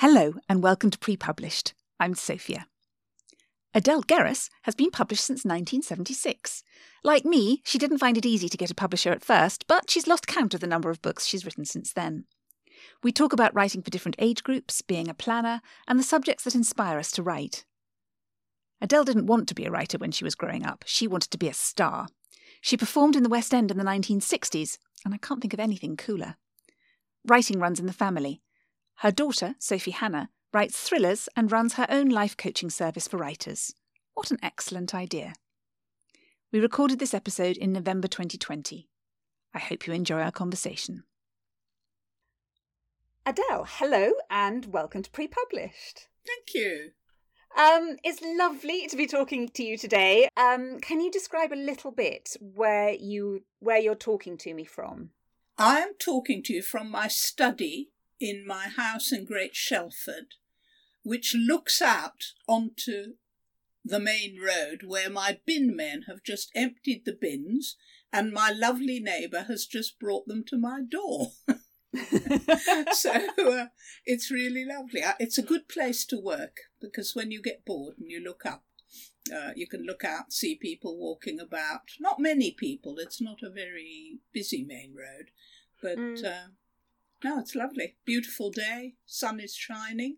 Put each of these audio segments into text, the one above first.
Hello and welcome to Pre Published. I'm Sophia. Adele Geras has been published since 1976. Like me, she didn't find it easy to get a publisher at first, but she's lost count of the number of books she's written since then. We talk about writing for different age groups, being a planner, and the subjects that inspire us to write. Adele didn't want to be a writer when she was growing up, she wanted to be a star. She performed in the West End in the 1960s, and I can't think of anything cooler. Writing runs in the family. Her daughter, Sophie Hannah, writes thrillers and runs her own life coaching service for writers. What an excellent idea. We recorded this episode in November 2020. I hope you enjoy our conversation. Adele, hello and welcome to Pre Published. Thank you. Um, it's lovely to be talking to you today. Um, can you describe a little bit where you where you're talking to me from? I am talking to you from my study in my house in Great Shelford, which looks out onto the main road where my bin men have just emptied the bins and my lovely neighbour has just brought them to my door. so uh, it's really lovely. Uh, it's a good place to work because when you get bored and you look up, uh, you can look out, see people walking about. Not many people. It's not a very busy main road, but mm. uh, no, it's lovely. Beautiful day. Sun is shining.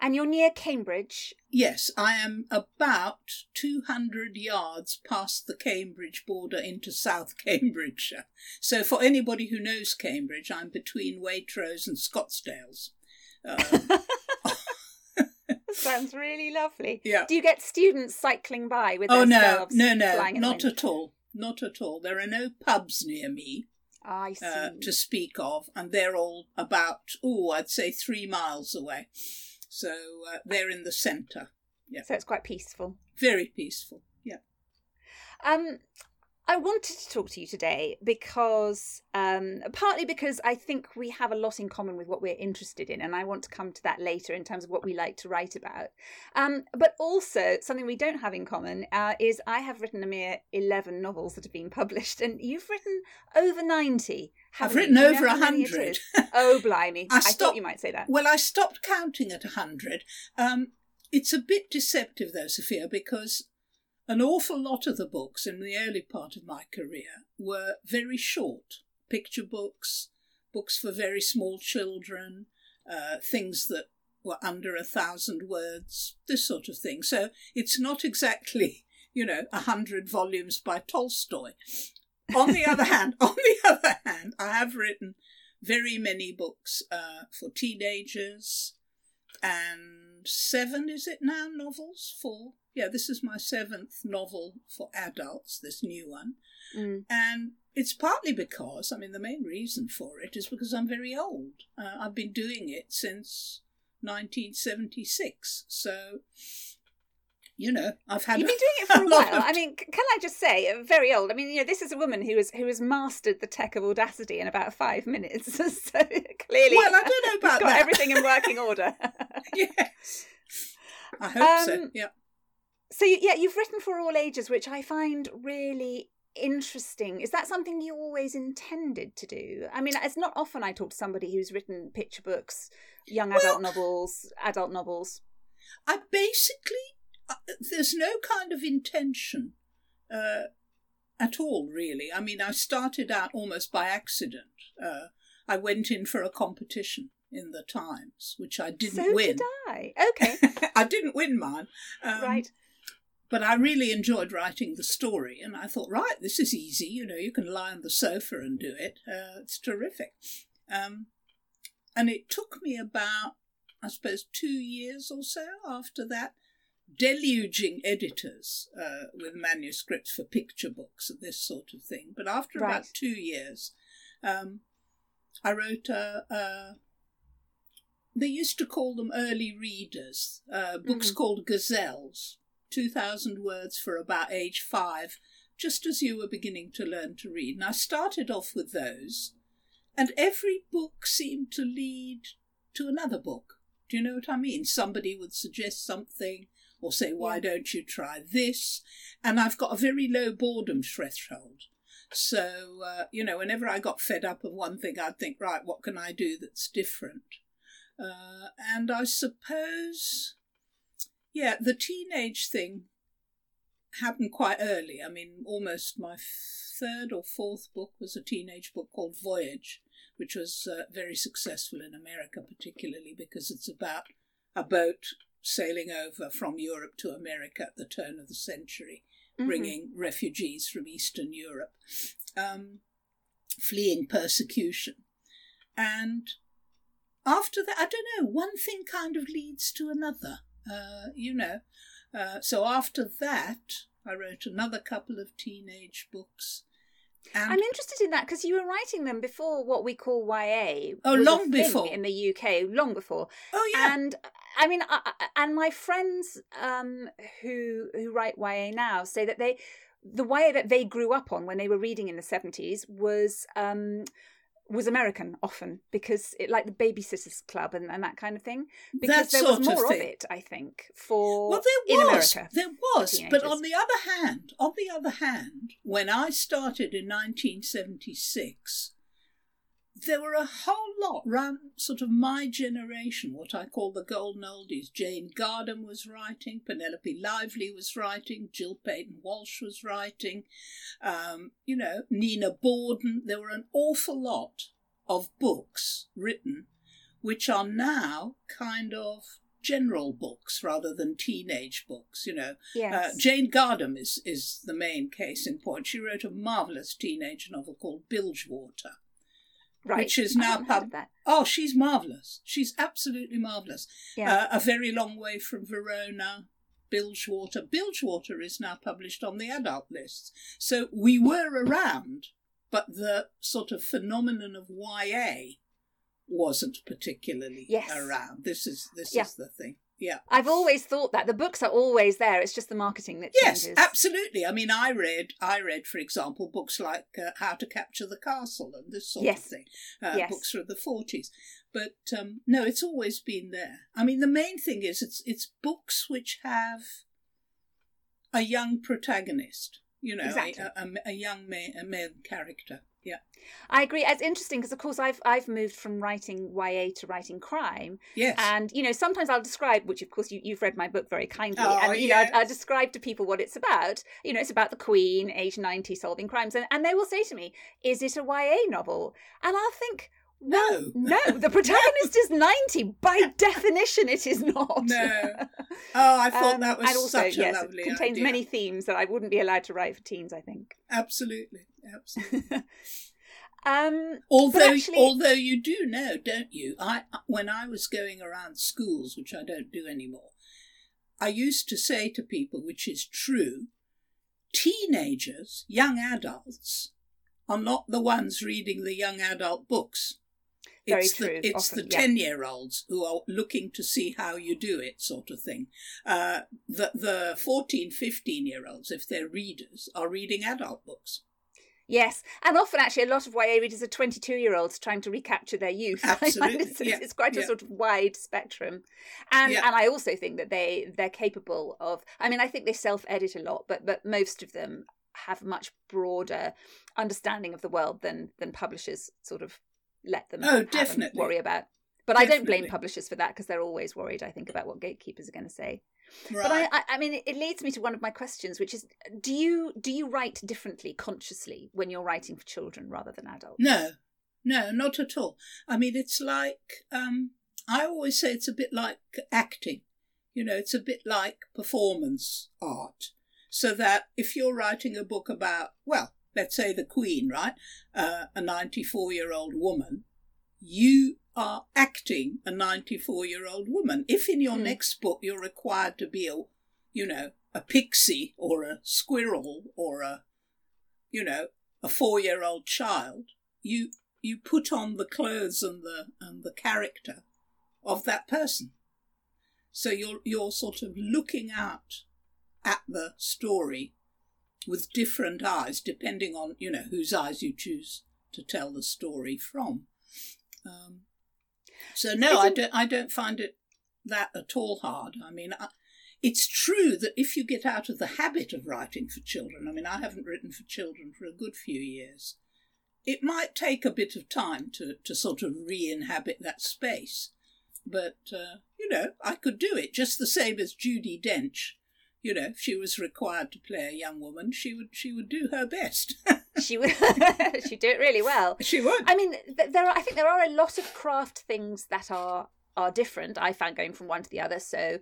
And you're near Cambridge? Yes, I am about 200 yards past the Cambridge border into South Cambridgeshire. So, for anybody who knows Cambridge, I'm between Waitrose and Scotsdales. Um, Sounds really lovely. Yeah. Do you get students cycling by with oh, their oh no, no, no, not at all, not at all. There are no pubs near me. I see. Uh, to speak of, and they're all about, oh, I'd say three miles away. So uh, they're in the centre. Yeah. So it's quite peaceful. Very peaceful. Yeah. Um, I wanted to talk to you today because, um, partly because I think we have a lot in common with what we're interested in, and I want to come to that later in terms of what we like to write about. Um, but also, something we don't have in common uh, is I have written a mere 11 novels that have been published, and you've written over 90. I've written you? over a hundred. oh, blimey! I, stopped, I, thought you might say that. Well, I stopped counting at a hundred. Um, it's a bit deceptive, though, Sophia, because an awful lot of the books in the early part of my career were very short picture books, books for very small children, uh, things that were under a thousand words, this sort of thing. So it's not exactly, you know, a hundred volumes by Tolstoy. On the other hand, on the other hand, I have written very many books uh, for teenagers and seven, is it now, novels for yeah, this is my seventh novel for adults, this new one. Mm. And it's partly because, I mean, the main reason for it is because I'm very old. Uh, I've been doing it since 1976. So, you know, I've had. You've been doing it for a, while. I mean, can I just say, uh, very old. I mean, you know, this is a woman who has who has mastered the tech of Audacity in about five minutes. so clearly, well, I don't know about got that. everything in working order. yes, I hope um, so. Yeah so yeah you've written for all ages which i find really interesting is that something you always intended to do i mean it's not often i talk to somebody who's written picture books young adult well, novels adult novels i basically there's no kind of intention uh, at all really i mean i started out almost by accident uh, i went in for a competition in the times which i didn't so win did i okay i didn't win mine um, right but I really enjoyed writing the story, and I thought, right, this is easy. You know, you can lie on the sofa and do it. Uh, it's terrific. Um, and it took me about, I suppose, two years or so after that, deluging editors uh, with manuscripts for picture books and this sort of thing. But after right. about two years, um, I wrote a, a, They used to call them early readers, uh, books mm-hmm. called gazelles 2,000 words for about age five, just as you were beginning to learn to read. And I started off with those, and every book seemed to lead to another book. Do you know what I mean? Somebody would suggest something or say, Why yeah. don't you try this? And I've got a very low boredom threshold. So, uh, you know, whenever I got fed up of one thing, I'd think, Right, what can I do that's different? Uh, and I suppose, yeah, the teenage thing happened quite early. I mean, almost my third or fourth book was a teenage book called Voyage, which was uh, very successful in America, particularly because it's about a boat sailing over from Europe to America at the turn of the century, mm-hmm. bringing refugees from Eastern Europe, um, fleeing persecution. And after that, I don't know, one thing kind of leads to another, uh, you know. Uh, so after that, I wrote another couple of teenage books. And I'm interested in that because you were writing them before what we call YA. Oh, long before in the UK, long before. Oh yeah. And I mean, I, and my friends um, who who write YA now say that they the YA that they grew up on when they were reading in the seventies was. Um, was American often because it like the Babysitters Club and, and that kind of thing. Because that there was more of, of, it, I think, for well, there was, there was. But on the other hand, on the other hand, when I started in 1976, there were a whole lot around sort of my generation, what I call the golden oldies. Jane Gardam was writing, Penelope Lively was writing, Jill Paton Walsh was writing, um, you know, Nina Bawden. There were an awful lot of books written which are now kind of general books rather than teenage books, you know. Yes. Uh, Jane Gardam is, is the main case in point. She wrote a marvellous teenage novel called Bilgewater right. which is now pub. Oh, she's marvelous. She's absolutely marvelous. Yeah. Uh, a very long way from Verona. Bilgewater. Bilgewater is now published on the adult lists. So we were around, but the sort of phenomenon of YA wasn't particularly yes. around. This is this yeah. is the thing. Yeah. I've always thought that the books are always there. It's just the marketing that changes. Yes, absolutely. I mean, I read, I read, for example, books like uh, How to Capture the Castle and this sort yes. of thing. Uh, yes. Books from the forties. But um, no, it's always been there. I mean, the main thing is it's it's books which have a young protagonist. You know, exactly. a, a, a, young ma- a male character. Yeah. I agree. It's interesting because, of course, I've I've moved from writing YA to writing crime. Yes. And you know, sometimes I'll describe, which of course you, you've read my book very kindly, oh, and you yes. know, I, I describe to people what it's about. You know, it's about the Queen, age ninety, solving crimes, and and they will say to me, "Is it a YA novel?" And I'll think. No, no, the protagonist is 90. By definition, it is not. No. Oh, I thought um, that was also, such a yes, lovely It contains idea. many themes that I wouldn't be allowed to write for teens, I think. Absolutely. Absolutely. Um, although, actually... although you do know, don't you? I when I was going around schools, which I don't do anymore, I used to say to people, which is true, teenagers, young adults, are not the ones reading the young adult books. Very it's true. The, it's Often, the ten-year-olds who are looking to see how you do it, sort of thing. Uh, the the 14, 15-year-olds, if they're readers, are reading adult books. Yes, and often actually a lot of YA readers are 22 year olds trying to recapture their youth. Absolutely. it's, yeah. it's, quite a yeah. sort of wide spectrum. And yeah. and I also think that they they're capable of I mean I think they self edit a lot, but but most of them have a much broader understanding of the world than than publishers sort of let them oh, definitely. worry about. But definitely. I don't blame publishers for that because they're always worried, I think, about what gatekeepers are going to say. Right. But I, I, I mean, it leads me to one of my questions, which is: Do you do you write differently consciously when you're writing for children rather than adults? No, no, not at all. I mean, it's like um, I always say it's a bit like acting. You know, it's a bit like performance art. So that if you're writing a book about, well, let's say the Queen, right, uh, a 94 year old woman, you are acting a 94 year old woman. If in your Hmm. next book you're required to be a, you know, a pixie or a squirrel or a, you know, a four year old child, you you put on the clothes and the and the character of that person. So you're you're sort of looking out at the story with different eyes, depending on you know whose eyes you choose to tell the story from. Um, so no, I don't. I don't find it that at all hard. I mean, I, it's true that if you get out of the habit of writing for children, I mean, I haven't written for children for a good few years. It might take a bit of time to to sort of re-inhabit that space, but uh, you know, I could do it just the same as Judi Dench. You know, if she was required to play a young woman, she would she would do her best. she would she'd do it really well. She would. I mean, there are I think there are a lot of craft things that are are different. I found going from one to the other. So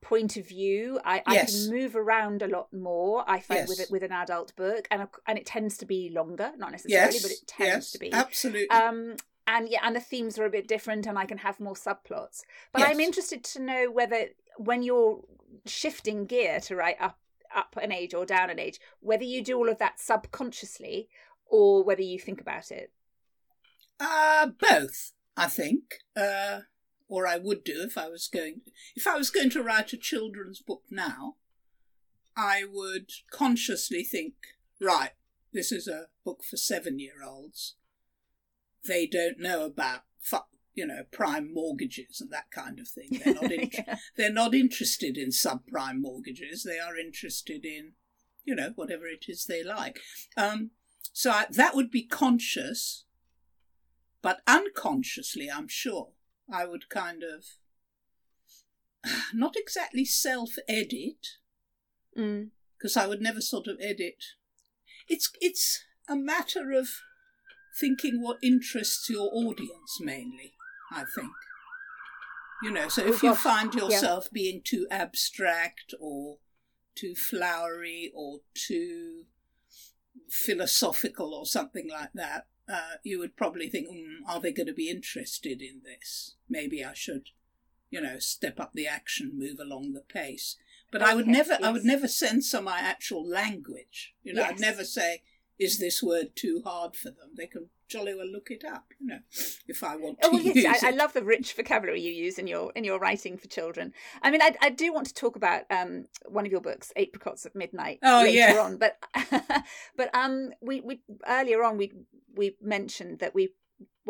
point of view. I, yes. I can move around a lot more. I find yes. with it with an adult book, and and it tends to be longer, not necessarily, yes. but it tends to be absolutely. Um, and yeah, and the themes are a bit different, and I can have more subplots. But I'm interested to know whether when you're shifting gear to write up up an age or down an age, whether you do all of that subconsciously or whether you think about it. Uh both, I think. Uh or I would do if I was going if I was going to write a children's book now, I would consciously think, right, this is a book for seven year olds. They don't know about you know prime mortgages and that kind of thing. They're not in- yeah. they're not interested in subprime mortgages. They are interested in you know whatever it is they like. Um, so I, that would be conscious, but unconsciously, I'm sure I would kind of not exactly self edit because mm. I would never sort of edit. It's it's a matter of thinking what interests your audience mainly. I think. You know, so if you find yourself yeah. being too abstract or too flowery or too philosophical or something like that, uh, you would probably think, mm, are they going to be interested in this? Maybe I should, you know, step up the action, move along the pace. But okay, I would never, yes. I would never censor my actual language. You know, yes. I'd never say, "Is this word too hard for them?" They can jolly well look it up, you know, if I want to oh, well, yes, I, I, love the rich vocabulary you use in your in your writing for children. I mean, I, I do want to talk about um, one of your books, Apricots at Midnight, oh, later yeah. on. But but um, we we earlier on we we mentioned that we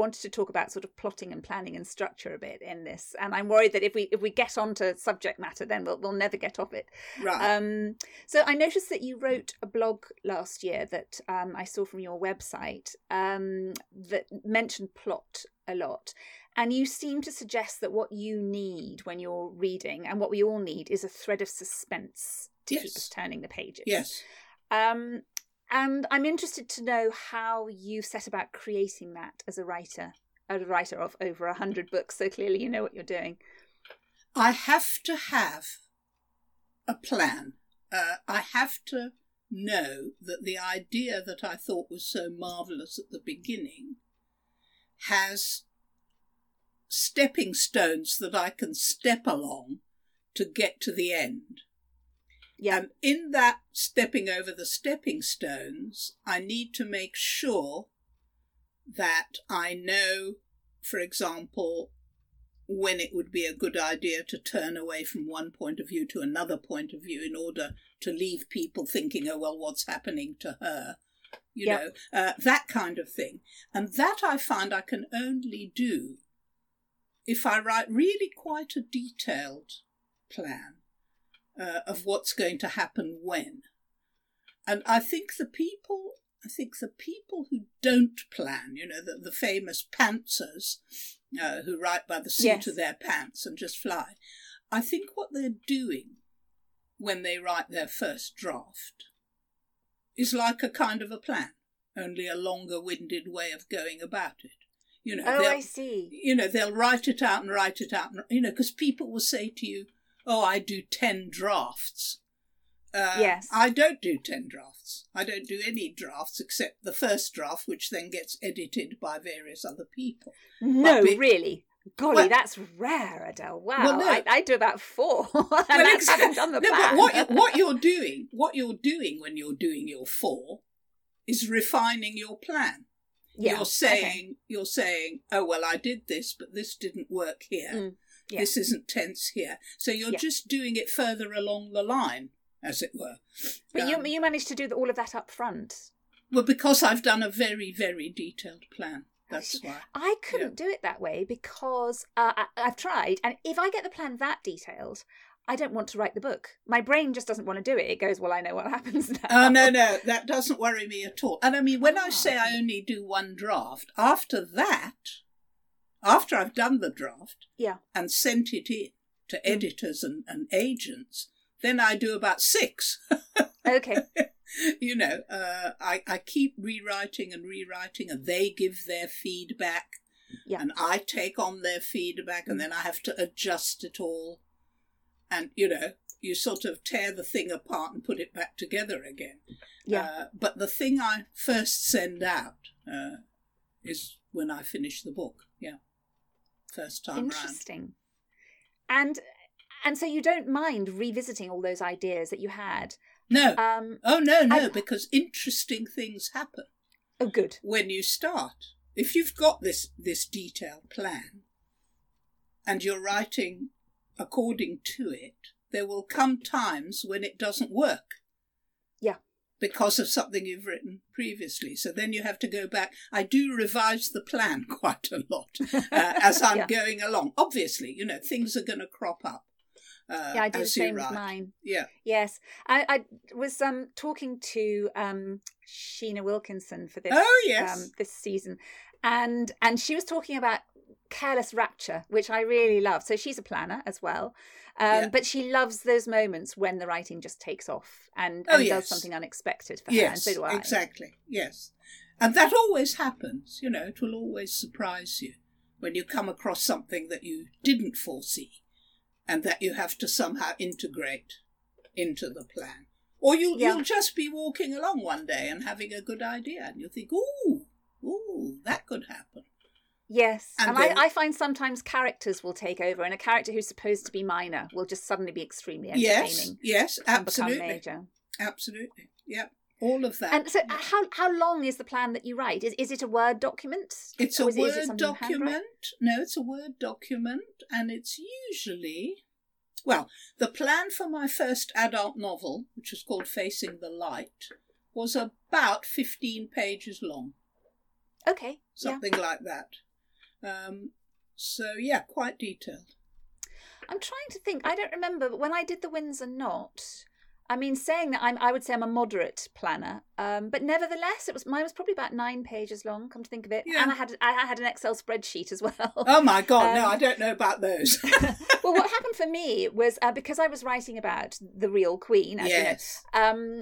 wanted to talk about sort of plotting and planning and structure a bit in this and i'm worried that if we if we get onto subject matter then we'll, we'll never get off it. Right. Um so i noticed that you wrote a blog last year that um, i saw from your website um, that mentioned plot a lot and you seem to suggest that what you need when you're reading and what we all need is a thread of suspense to yes. keep us turning the pages. Yes. Um, and I'm interested to know how you set about creating that as a writer, a writer of over a hundred books. So clearly, you know what you're doing. I have to have a plan. Uh, I have to know that the idea that I thought was so marvelous at the beginning has stepping stones that I can step along to get to the end. Yeah. And in that stepping over the stepping stones, I need to make sure that I know, for example, when it would be a good idea to turn away from one point of view to another point of view in order to leave people thinking, oh, well, what's happening to her? You yep. know, uh, that kind of thing. And that I find I can only do if I write really quite a detailed plan uh, of what's going to happen when. And I think the people, I think the people who don't plan, you know, the, the famous pantsers uh, who write by the seat yes. of their pants and just fly, I think what they're doing when they write their first draft is like a kind of a plan, only a longer winded way of going about it. You know, oh, I see. You know, they'll write it out and write it out, and, you know, because people will say to you, oh, I do 10 drafts. Uh, yes. I don't do 10 drafts. I don't do any drafts except the first draft, which then gets edited by various other people. No, be- really? Golly, well, that's rare, Adele. Wow, well, no. I, I, do about four, and well, that's exactly. done the no, plan. But what, what you're doing, what you're doing when you're doing your four, is refining your plan. Yeah, you're saying, okay. you're saying, oh well, I did this, but this didn't work here. Mm. Yeah. This isn't tense here. So you're yeah. just doing it further along the line, as it were. But um, you you managed to do all of that up front. Well, because I've done a very very detailed plan. That's why. I couldn't yeah. do it that way because uh, I, I've tried, and if I get the plan that detailed, I don't want to write the book. My brain just doesn't want to do it. It goes, well, I know what happens now. Oh, no, no, that doesn't worry me at all. And I mean, when I say I only do one draft, after that, after I've done the draft Yeah. and sent it in to Mm. editors and, and agents, then I do about six. Okay. you know, uh, I, I keep rewriting and rewriting, and they give their feedback, Yeah. and I take on their feedback, and then I have to adjust it all. And, you know, you sort of tear the thing apart and put it back together again. Yeah. Uh, but the thing I first send out uh, is when I finish the book. First time round. Interesting. And and so you don't mind revisiting all those ideas that you had. No. Um oh, no, no, I- because interesting things happen. oh good. when you start. If you've got this this detailed plan and you're writing according to it, there will come times when it doesn't work. Because of something you've written previously. So then you have to go back. I do revise the plan quite a lot uh, as I'm Yeah. going along. Obviously, you know, things are going to crop up. Uh, Yeah, I do the same with mine. Yeah. Yes, I, I was um, talking to um, Sheena Wilkinson for this Oh, yes. um, this season, and and she was talking about careless rapture, which I really love. So she's a planner as well, um, Yeah. but she loves those moments when the writing just takes off and, Oh, and yes. does something unexpected for her, and Yes, so do I. exactly. Yes. And that always happens, you know, it will always surprise you when you come across something that you didn't foresee and that you have to somehow integrate into the plan. Or you'll, Yeah. you'll just be walking along one day and having a good idea and you'll think, ooh, ooh, that could happen. Yes, And and, then- I, I find sometimes characters will take over, and a character who's supposed to be minor will just suddenly be extremely entertaining Yes, yes, absolutely. major. Absolutely. Yeah. All of that. And so, uh, how how long is the plan that you write? Is is it a word document? It's a it Word you document. No, it's a Word document, and it's usually. Well, the plan for my first adult novel, which was called Facing the Light, was about 15 pages long, Okay, yeah. something like that. Um, so, yeah, quite detailed. I'm trying to think. I don't remember, but when I did the Windsor Knot, I mean, saying that I'm, I would say I'm a moderate planner, um, but nevertheless, it was mine was probably about nine pages long. Come to think of it, Yeah. and I had I had an Excel spreadsheet as well. Oh my God, no, Um, I don't know about those. well, what happened for me was uh, because I was writing about the real Queen, yes. you know, um,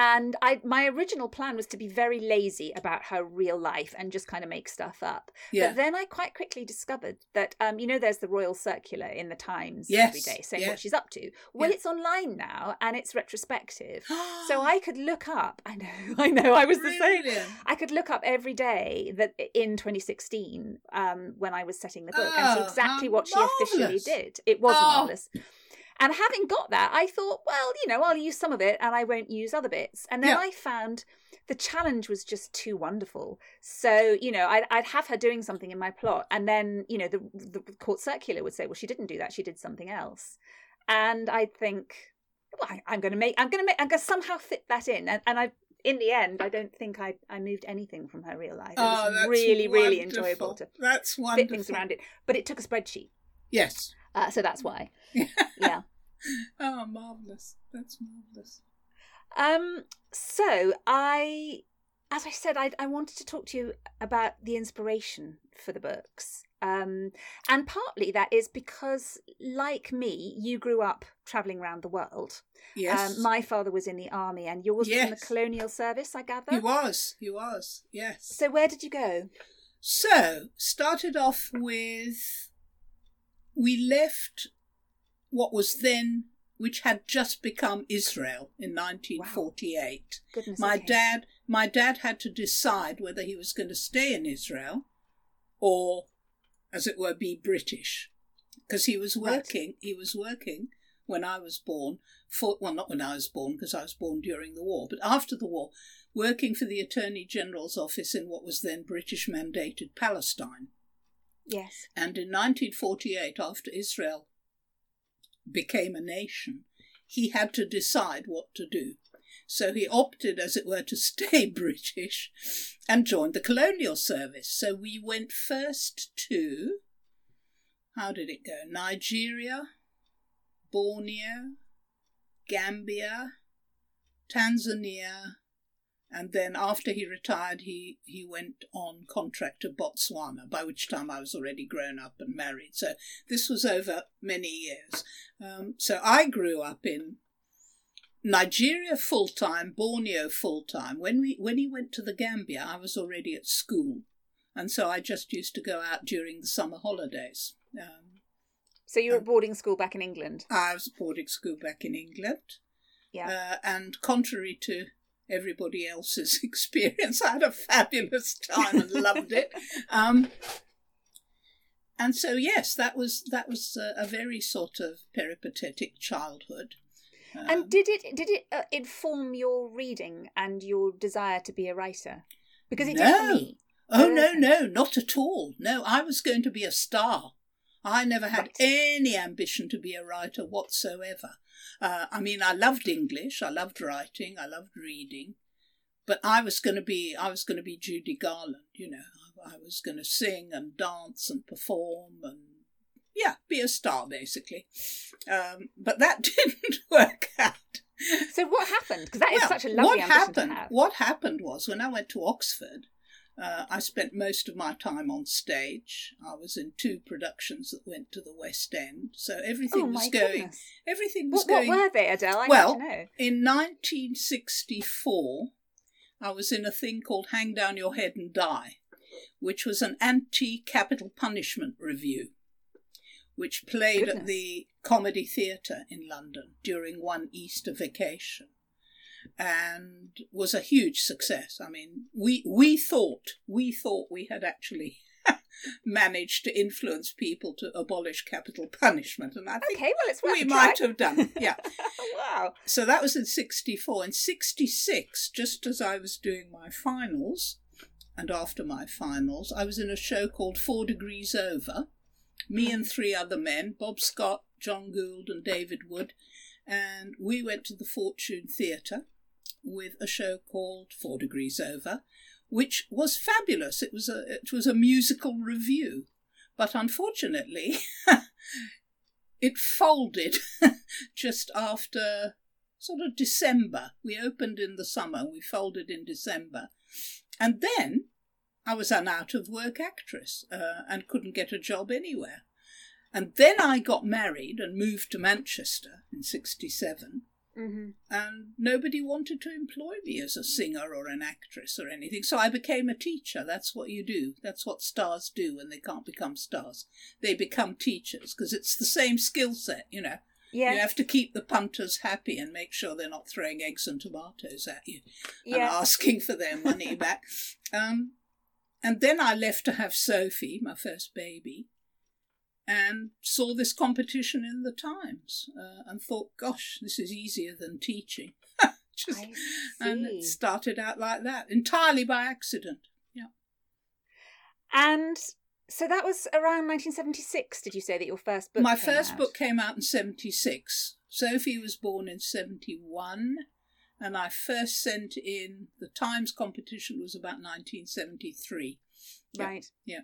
and I my original plan was to be very lazy about her real life and just kind of make stuff up. Yeah. But then I quite quickly discovered that um, you know there's the royal circular in the Times Yes, every day saying what she's up to. Well, it's online now and it's retrospective, so I could look up. I know, I know, I was the same. I could look up every day that in 2016, um, when I was setting the book, and see Oh, exactly what she officially did. It was Oh. marvelous. And having got that, I thought, well, you know, I'll use some of it and I won't use other bits. And then Yeah. I found the challenge was just too wonderful. So, you know, I'd, I'd have her doing something in my plot, and then, you know, the, the court circular would say, well, she didn't do that, she did something else. And I'd think, well, I, I'm going to make, I'm going to make, I'm going to somehow fit that in. And, and I, in the end, I don't think I, I moved anything from her real life. It was Oh, that's really, really enjoyable to That's fit things around it. But it took a spreadsheet. Yes. Uh, so that's why. yeah. Oh, marvellous. That's marvellous. Um. So I, as I said, I I wanted to talk to you about the inspiration for the books. Um, and partly that is because, like me, you grew up traveling around the world. Yes. Um, my father was in the army, and yours was in the colonial service. I gather. He was. He was. Yes. So where did you go? So, started off with we left what was then, which had just become Israel in 1948. Goodness. My okay. dad, my dad had to decide whether he was going to stay in Israel, or, as it were, be British, because he was Right. working. He was working when I was born. For well, not when I was born, because I was born during the war, but after the war, working for the Attorney General's office in what was then British mandated Palestine. Yes. And in 1948, after Israel became a nation, he had to decide what to do. So he opted, as it were, to stay British and joined the colonial service. So we went first to, how did it go? Nigeria, Borneo, Gambia, Tanzania, and then after he retired, he, he went on contract to Botswana, by which time I was already grown up and married. So this was over many years. Um, so I grew up in Nigeria full time, Borneo full time. When we when he went to the Gambia, I was already at school, and so I just used to go out during the summer holidays. Um, so you were at boarding school back in England. I was at boarding school back in England. Yeah. Uh, and contrary to everybody else's experience, I had a fabulous time and loved it. Um, and so yes, that was that was a, a very sort of peripatetic childhood. Um, and did it did it uh, inform your reading and your desire to be a writer? Because it no. did for me. Oh no, no, not at all. No, I was going to be a star. I never had right. any ambition to be a writer whatsoever. Uh, I mean, I loved English, I loved writing, I loved reading, but I was going to be, I was going to be Judy Garland. You know, I, I was going to sing and dance and perform and yeah, be a star basically. Um, but that didn't work out. So what happened? Because that is well, such a lovely what happened. What happened was when I went to Oxford, uh, I spent most of my time on stage. I was in two productions that went to the West End, so everything oh, was going. Goodness. Everything was what, going. What were they, Adele? I well, need to know. in 1964, I was in a thing called "Hang Down Your Head and Die," which was an anti-capital punishment revue, which played Goodness. at the Comedy Theatre in London during one Easter vacation and was a huge success. I mean, we we thought we thought we had actually managed to influence people to abolish capital punishment, and I think Okay, well, it's we might have done. Yeah. wow. So that was in '64. In '66, just as I was doing my finals, and after my finals, I was in a show called Four Degrees Over. Me and three other men, Bob Scott, John Gould, and David Wood, and we went to the Fortune Theatre with a show called Four Degrees Over, which was fabulous. It was a it was a musical revue, but unfortunately, it folded just after sort of December. We opened in the summer, we folded in December, and then I was an out of work actress uh, and couldn't get a job anywhere. And then I got married and moved to Manchester in 67. Mm-hmm. And nobody wanted to employ me as a singer or an actress or anything. So I became a teacher. That's what you do. That's what stars do when they can't become stars. They become teachers because it's the same skill set, you know. Yeah. You have to keep the punters happy and make sure they're not throwing eggs and tomatoes at you and asking for their money back. Um, and then I left to have Sophie, my first baby, and saw this competition in the Times uh, and thought, gosh, this is easier than teaching. Just, and it started out like that, entirely by accident. Yeah. And so that was around 1976. Did you say that your first book? my first out? book came out in 76. Sophie was born in 71. And I first sent in the Times competition was about 1973. Yeah, right? yeah.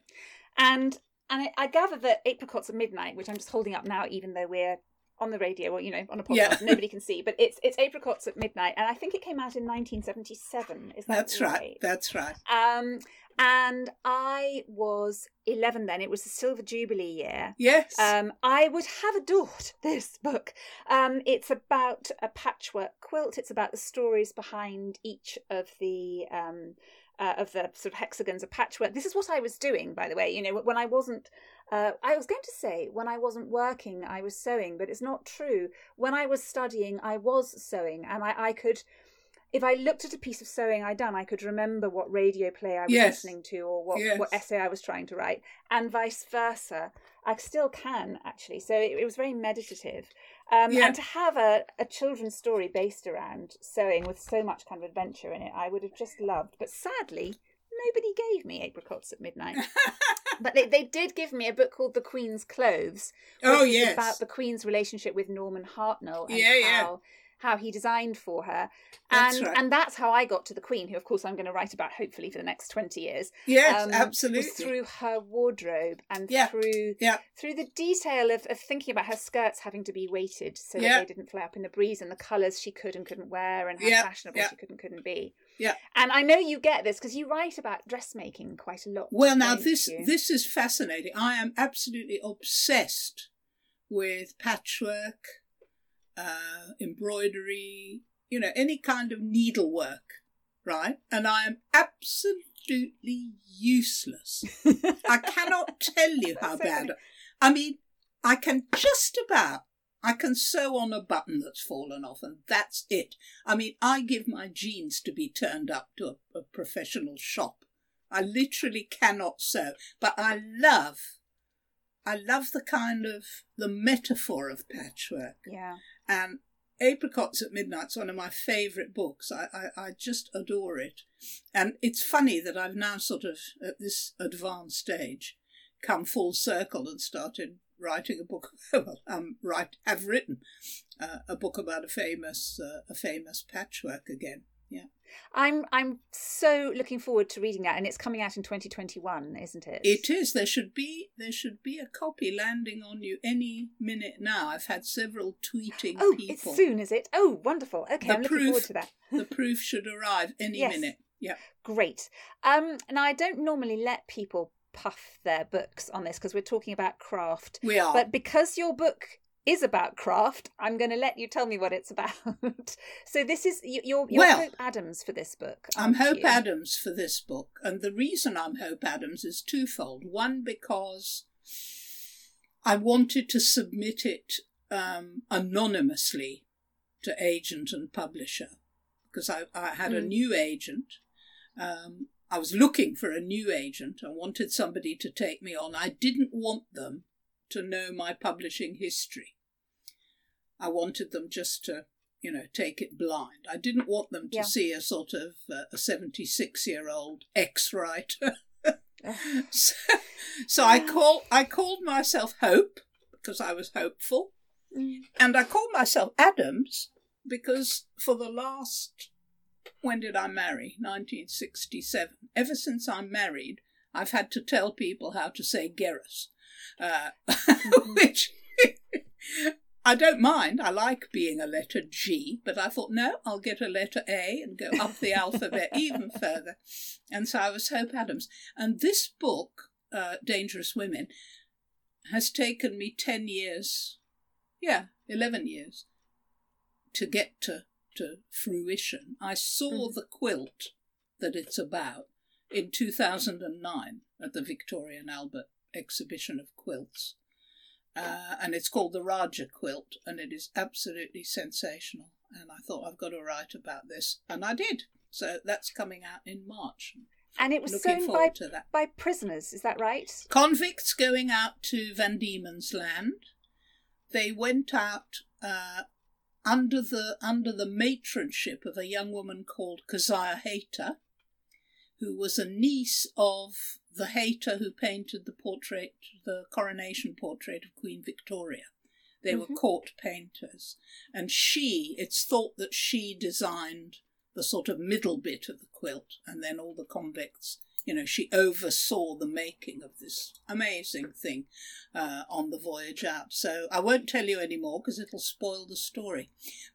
And and I, I gather that apricots at midnight, which I'm just holding up now, even though we're on the radio or you know on a podcast, Yeah. nobody can see, but it's it's apricots at midnight, and I think it came out in 1977. Is that That's right. That's right. Um, and I was 11 then. It was the Silver Jubilee year. Yes. Um, I would have adored this book. Um, it's about a patchwork quilt. It's about the stories behind each of the um, uh, of the sort of hexagons of patchwork. This is what I was doing, by the way. You know, when I wasn't. Uh, I was going to say when I wasn't working, I was sewing, but it's not true. When I was studying, I was sewing, and I, I could. If I looked at a piece of sewing I'd done, I could remember what radio play I was Yes. listening to or what, Yes. what essay I was trying to write, and vice versa. I still can actually. So it, it was very meditative. Um, Yeah. And to have a, a children's story based around sewing with so much kind of adventure in it, I would have just loved. But sadly, nobody gave me apricots at midnight. but they, they did give me a book called The Queen's Clothes, Oh, yes. about the Queen's relationship with Norman Hartnell and Yeah, yeah. How he designed for her. That's and right. and that's how I got to the Queen, who of course I'm going to write about hopefully for the next 20 years. Yes, um, absolutely. Through her wardrobe and Yeah, through yeah. through the detail of, of thinking about her skirts having to be weighted so Yeah. that they didn't fly up in the breeze and the colours she could and couldn't wear and how Yeah, fashionable she could and couldn't be. Yeah. And I know you get this because you write about dressmaking quite a lot. Well, now this you? this is fascinating. I am absolutely obsessed with patchwork, uh, embroidery, you know, any kind of needlework, right? And I am absolutely useless. I cannot tell you how bad. I mean, I can just about. I can sew on a button that's fallen off, and that's it. I mean, I give my jeans to be turned up to a, a professional shop. I literally cannot sew, but I love, I love the kind of the metaphor of patchwork. Yeah. And Apricots at Midnight's one of my favourite books. I, I, I just adore it. And it's funny that I've now sort of, at this advanced stage, come full circle and started writing a book. Well, um, write have written uh, a book about a famous uh, a famous patchwork again. Yeah, I'm I'm so looking forward to reading that and it's coming out in 2021, isn't it? it is. There should be there should be a copy landing on you any minute now. I've had several tweeting Oh, people. it's soon, is it? Oh, wonderful. Okay, The I'm looking proof- forward to that. the proof should arrive any Yes. minute. Yeah. Great. Um, now I don't normally let people puff their books on this because we're talking about craft, We are. but because your book is about craft, I'm going to let you tell me what it's about. so this is you- you're, you're Well, Hope Adams for this book. I'm Hope you? Adams for this book, and the reason I'm Hope Adams is twofold. One, because I wanted to submit it um, anonymously to agent and publisher, because I, I had a Mm. new agent. Um, I was looking for a new agent. I wanted somebody to take me on. I didn't want them to know my publishing history. I wanted them just to, you know, take it blind. I didn't want them to Yeah. see a sort of uh, a 76 year old ex writer. so, so I call I called myself Hope because I was hopeful, Mm. and I called myself Adams because for the last when did I marry? 1967. Ever since I'm married, I've had to tell people how to say Geras, uh, which I don't mind. I like being a letter G, but I thought, no, I'll get a letter A and go up the alphabet even further. And so I was Hope Adams. And this book, uh, Dangerous Women, has taken me 10 years, yeah, 11 years, to get to, to fruition. I saw Mm. the quilt that it's about in 2009 at the Victoria and Albert exhibition of quilts. Uh, and it's called the Rajah quilt, and it is absolutely sensational. And I thought I've got to write about this, and I did. So that's coming out in March. And it was Looking sewn by by prisoners. Is that right? Convicts going out to Van Diemen's Land. They went out uh, under the under the matronship of a young woman called Keziah Hayter, who was a niece of the Hayter who painted the portrait, the coronation portrait of Queen Victoria. They were Mhm. court painters, and she. It's thought that she designed the sort of middle bit of the quilt, and then all the convicts you know, she oversaw the making of this amazing thing uh, on the voyage out. So I won't tell you any more because it'll spoil the story.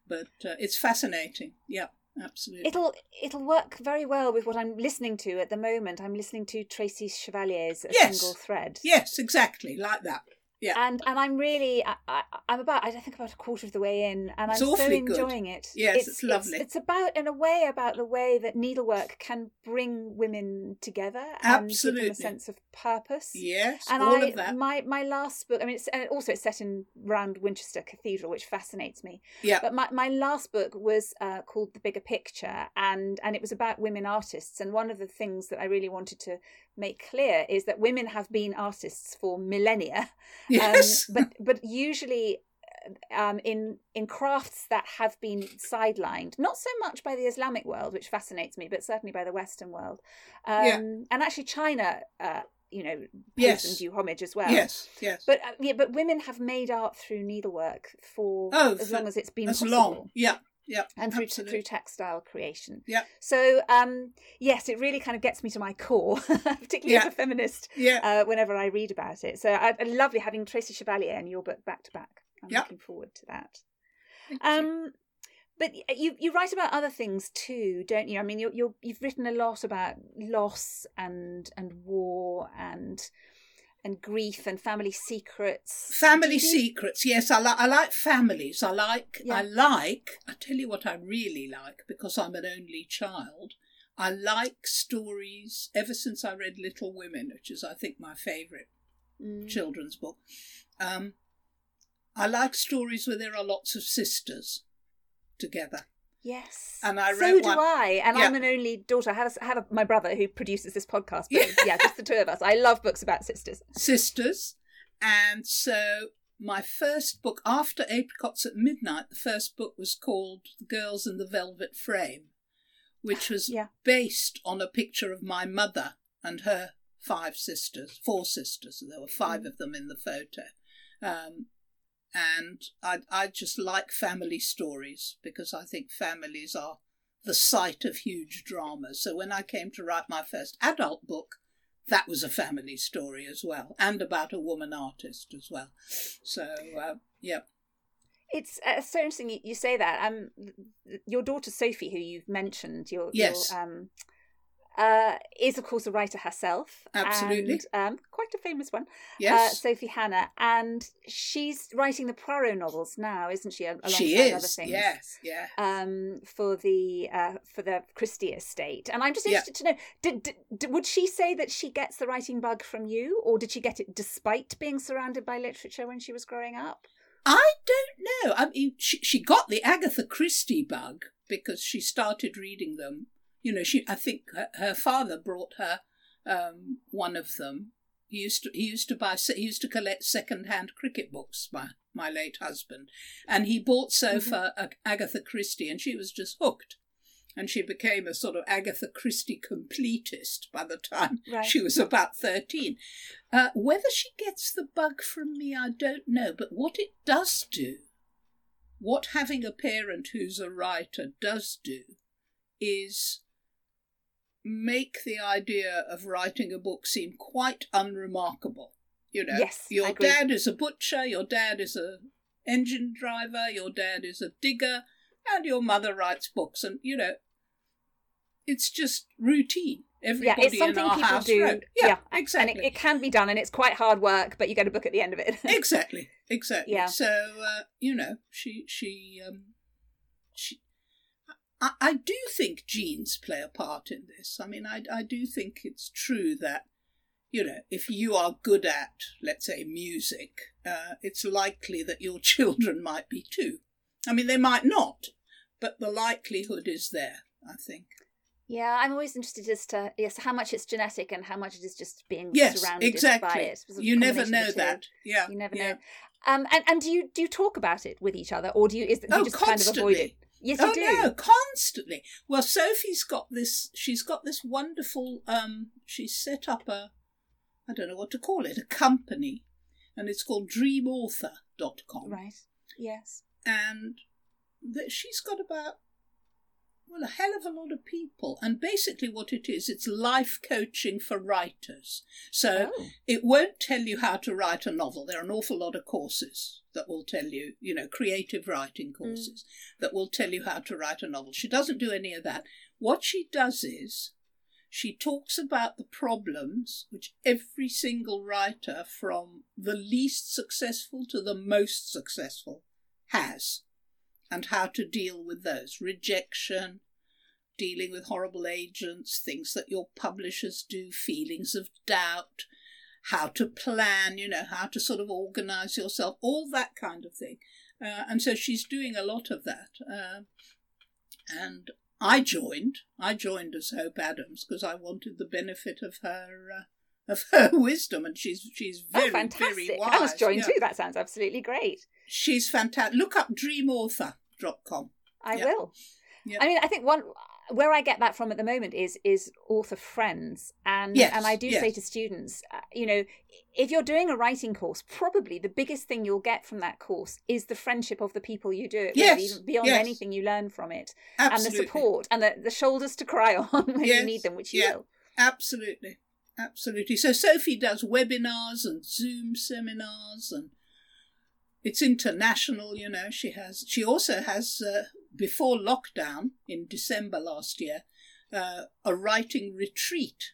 But uh, it's fascinating. Yeah, absolutely. It'll it'll work very well with what I'm listening to at the moment. I'm listening to Tracy Chevalier's A Yes. Single Thread. Yes, exactly, like that. Yeah. And and I'm really I, I'm about I think about a quarter of the way in, and It's I'm so awfully good. enjoying it. Yes, it's lovely. It's, about in a way about the way that needlework can bring women together and give them a sense of purpose. Yes, And all I, of that. my my last book, I mean, it's and also it's set in round Winchester Cathedral, which fascinates me. Yeah. But my, my last book was uh, called The Bigger Picture, and and it was about women artists. And one of the things that I really wanted to make clear is that women have been artists for millennia, yes. um, but but usually. Um, in in crafts that have been sidelined, not so much by the Islamic world, which fascinates me, but certainly by the Western world, um, Yeah. and actually China, uh, you know, pays Yes. them due homage as well. yes, yes. But uh, yeah, but women have made art through needlework for Oh, as long as it's been As possible. long. Yeah, yeah. and through absolutely. through textile creation. Yeah. So um, yes, it really kind of gets me to my core, particularly as a feminist. Yeah. Uh, whenever I read about it, so I, I lovely having Tracy Chevalier and your book back to back. I'm Yeah. looking forward to that. Thank you. Um, but you you write about other things too, don't you? I mean, you're, you're you've written a lot about loss and and war and and grief and family secrets. Family secrets. Yes, I like. I like families. I like. Yeah. I like. I tell you what I really like because I'm an only child. I like stories. Ever since I read Little Women, which is I think my favourite Mm. children's book, um, I like stories where there are lots of sisters together. Yes, And I so do one- I, and Yeah. I'm an only daughter. I have a, have a, my brother who produces this podcast. But Yeah. yeah, just the two of us. I love books about sisters. sisters. And so my first book after Apricots at Midnight, the first book was called The Girls in the Velvet Frame, which was Yeah. based on a picture of my mother and her five sisters, four sisters. There were five Mm. of them in the photo. Um, and I, I just like family stories because I think families are the site of huge dramas. So when I came to write my first adult book, that was a family story as well, and about a woman artist as well. So, uh, yeah. It's uh, so interesting you, you say that. Um, your daughter Sophie, who you've mentioned, your Yes. your, um, uh, is of course a writer herself, Absolutely. and um, quite a famous one. Yes, uh, Sophie Hannah, and she's writing the Poirot novels now, isn't she? Alongside she other is. things. Yes, yeah. Um, for the uh, for the Christie estate, and I'm just Yeah. interested to know: did, did, did- would she say that she gets the writing bug from you, or did she get it despite being surrounded by literature when she was growing up? I don't know. I mean, she, she got the Agatha Christie bug because she started reading them. You know, she. I think her, her father brought her um, one of them. He used to. He used to buy. He used to collect second-hand cricket books. My my late husband, and he bought Sophie a Agatha Christie, and she was just hooked. And she became a sort of Agatha Christie completist by the time Right. she was about 13. Uh, whether she gets the bug from me, I don't know. But what it does do, what having a parent who's a writer does do, is make the idea of writing a book seem quite unremarkable. You know, Yes, I your dad is a butcher, your dad is a engine driver, your dad is a digger, and your mother writes books, and you know, it's just routine. Everybody yeah, it's something in our people house do. wrote. Yeah, and exactly. it, it can be done, and it's quite hard work, but you get a book at the end of it. exactly, exactly. Yeah. So uh, you know, she she um, she. I, I do think genes play a part in this. I mean, I I do think it's true that you know if you are good at, let's say, music, uh, it's likely that your children might be too. I mean, they might not, but the likelihood is there. I think. Yeah, I'm always interested as to yes how much it's genetic and how much it is just being Yes, surrounded by exactly. it. It's a You never know of the two. that. Yeah. You never yeah. know. Um, and and do you do you talk about it with each other, or do you is you Oh, just kind of avoid it? Yes, oh you do. no, constantly. Well, Sophie's got this. She's got this wonderful. Um, she's set up a, I don't know what to call it, a company, and it's called DreamAuthor.com. Right. Yes. And that she's got about, well, a hell of a lot of people. And basically, what it is, it's life coaching for writers. So oh. it won't tell you how to write a novel. There are an awful lot of courses that will tell you, you know, creative writing mm. courses that will tell you how to write a novel. She doesn't do any of that. What she does is she talks about the problems which every single writer, from the least successful to the most successful, has and how to deal with those. Rejection, dealing with horrible agents, things that your publishers do, feelings of doubt, how to plan, you know, how to sort of organize yourself, all that kind of thing. Uh, and so she's doing a lot of that. Uh, and I joined. I joined as Hope Adams because I wanted the benefit of her uh, of her wisdom, and she's she's very oh, fantastic! very wise. I must join yeah. too. That sounds absolutely great. She's fantastic. Look up dreamauthor.com. I Yeah. will. Yeah. I mean, I think one where I get that from at the moment is is author friends, and Yes, and I do yes. say to students, uh, you know, if you're doing a writing course, probably the biggest thing you'll get from that course is the friendship of the people you do it Yes, with, even beyond anything you learn from it, Absolutely. and the support and the, the shoulders to cry on when you need them, which you will. Absolutely. Absolutely. So Sophie does webinars and Zoom seminars and it's international, you know. She has she also has uh, before lockdown in December last year uh, a writing retreat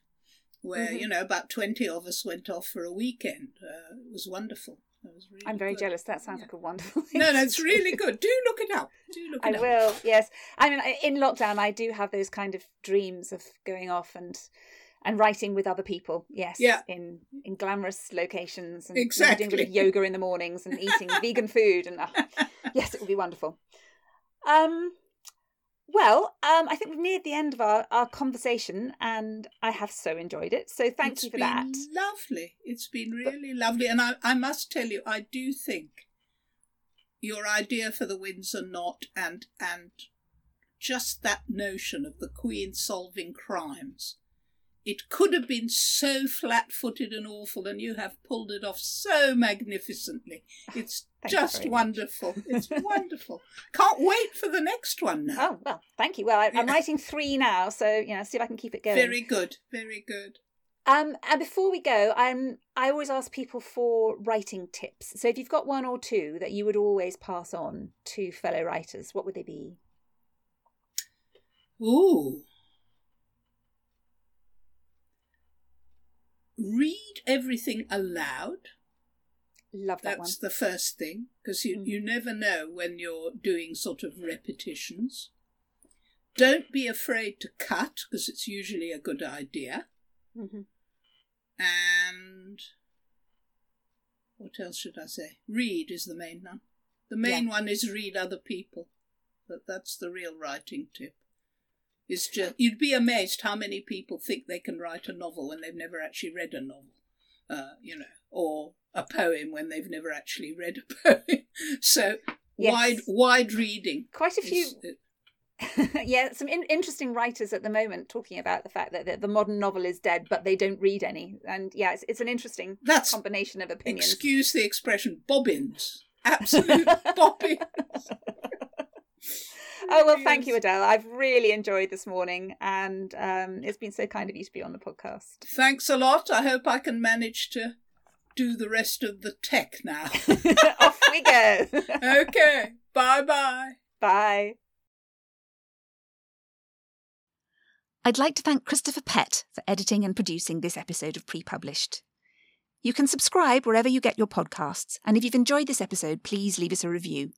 where Mhm. you know about 20 of us went off for a weekend. Uh, it was wonderful. Really I'm very good. jealous. That sounds Yeah. like a wonderful thing. No, no, it's really good. Do look it up. Do look I it up. will, yes. I mean, in lockdown, I do have those kind of dreams of going off and and writing with other people. Yes, Yeah. in in glamorous locations and Exactly. doing a bit of yoga in the mornings and eating vegan food. And oh, yes, it would be wonderful. Um, well, um, I think we've neared the end of our, our conversation, and I have so enjoyed it. So thank It's you for been that. Lovely. It's been really lovely. And I, I must tell you, I do think your idea for the Windsor Knot and and just that notion of the Queen solving crimes. It could have been so flat footed and awful, and you have pulled it off so magnificently. It's Thank just wonderful. It's wonderful. Can't wait for the next one now. Oh well, thank you. Well, I, I'm writing three now, so you know, see if I can keep it going. Very good. Very good. Um, and before we go, um, I always ask people for writing tips. So if you've got one or two that you would always pass on to fellow writers, what would they be? Ooh. Read everything aloud. Love that one. That's the first thing, because you, Mm. you never know when you're doing sort of repetitions. Don't be afraid to cut, because it's usually a good idea. hmm And what else should I say? Read is the main one. The main one is read other people. That that's the real writing tip. It's just you'd be amazed how many people think they can write a novel when they've never actually read a novel, uh, you know, or a poem when they've never actually read a poem. so Yes. wide wide reading. Quite a few. is- uh, yeah, some in- interesting writers at the moment talking about the fact that the, the modern novel is dead, but they don't read any. And yeah, it's, it's an interesting That's combination of opinions. excuse the expression bobbins. Absolute bobbins. Oh well, thank you, Adele. I've really enjoyed this morning, and um, it's been so kind of you to be on the podcast. Thanks a lot. I hope I can manage to do the rest of the tech now. Off we go. okay. Bye bye. Bye. I'd like to thank Christopher Pett for editing and producing this episode of Pre Published. You can subscribe wherever you get your podcasts, and if you've enjoyed this episode, please leave us a review.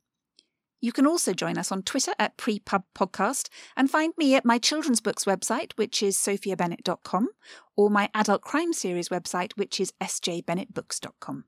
You can also join us on Twitter at Prepub Podcast and find me at my children's books website, which is sophiabennett.com, or my adult crime series website, which is sjbennettbooks.com.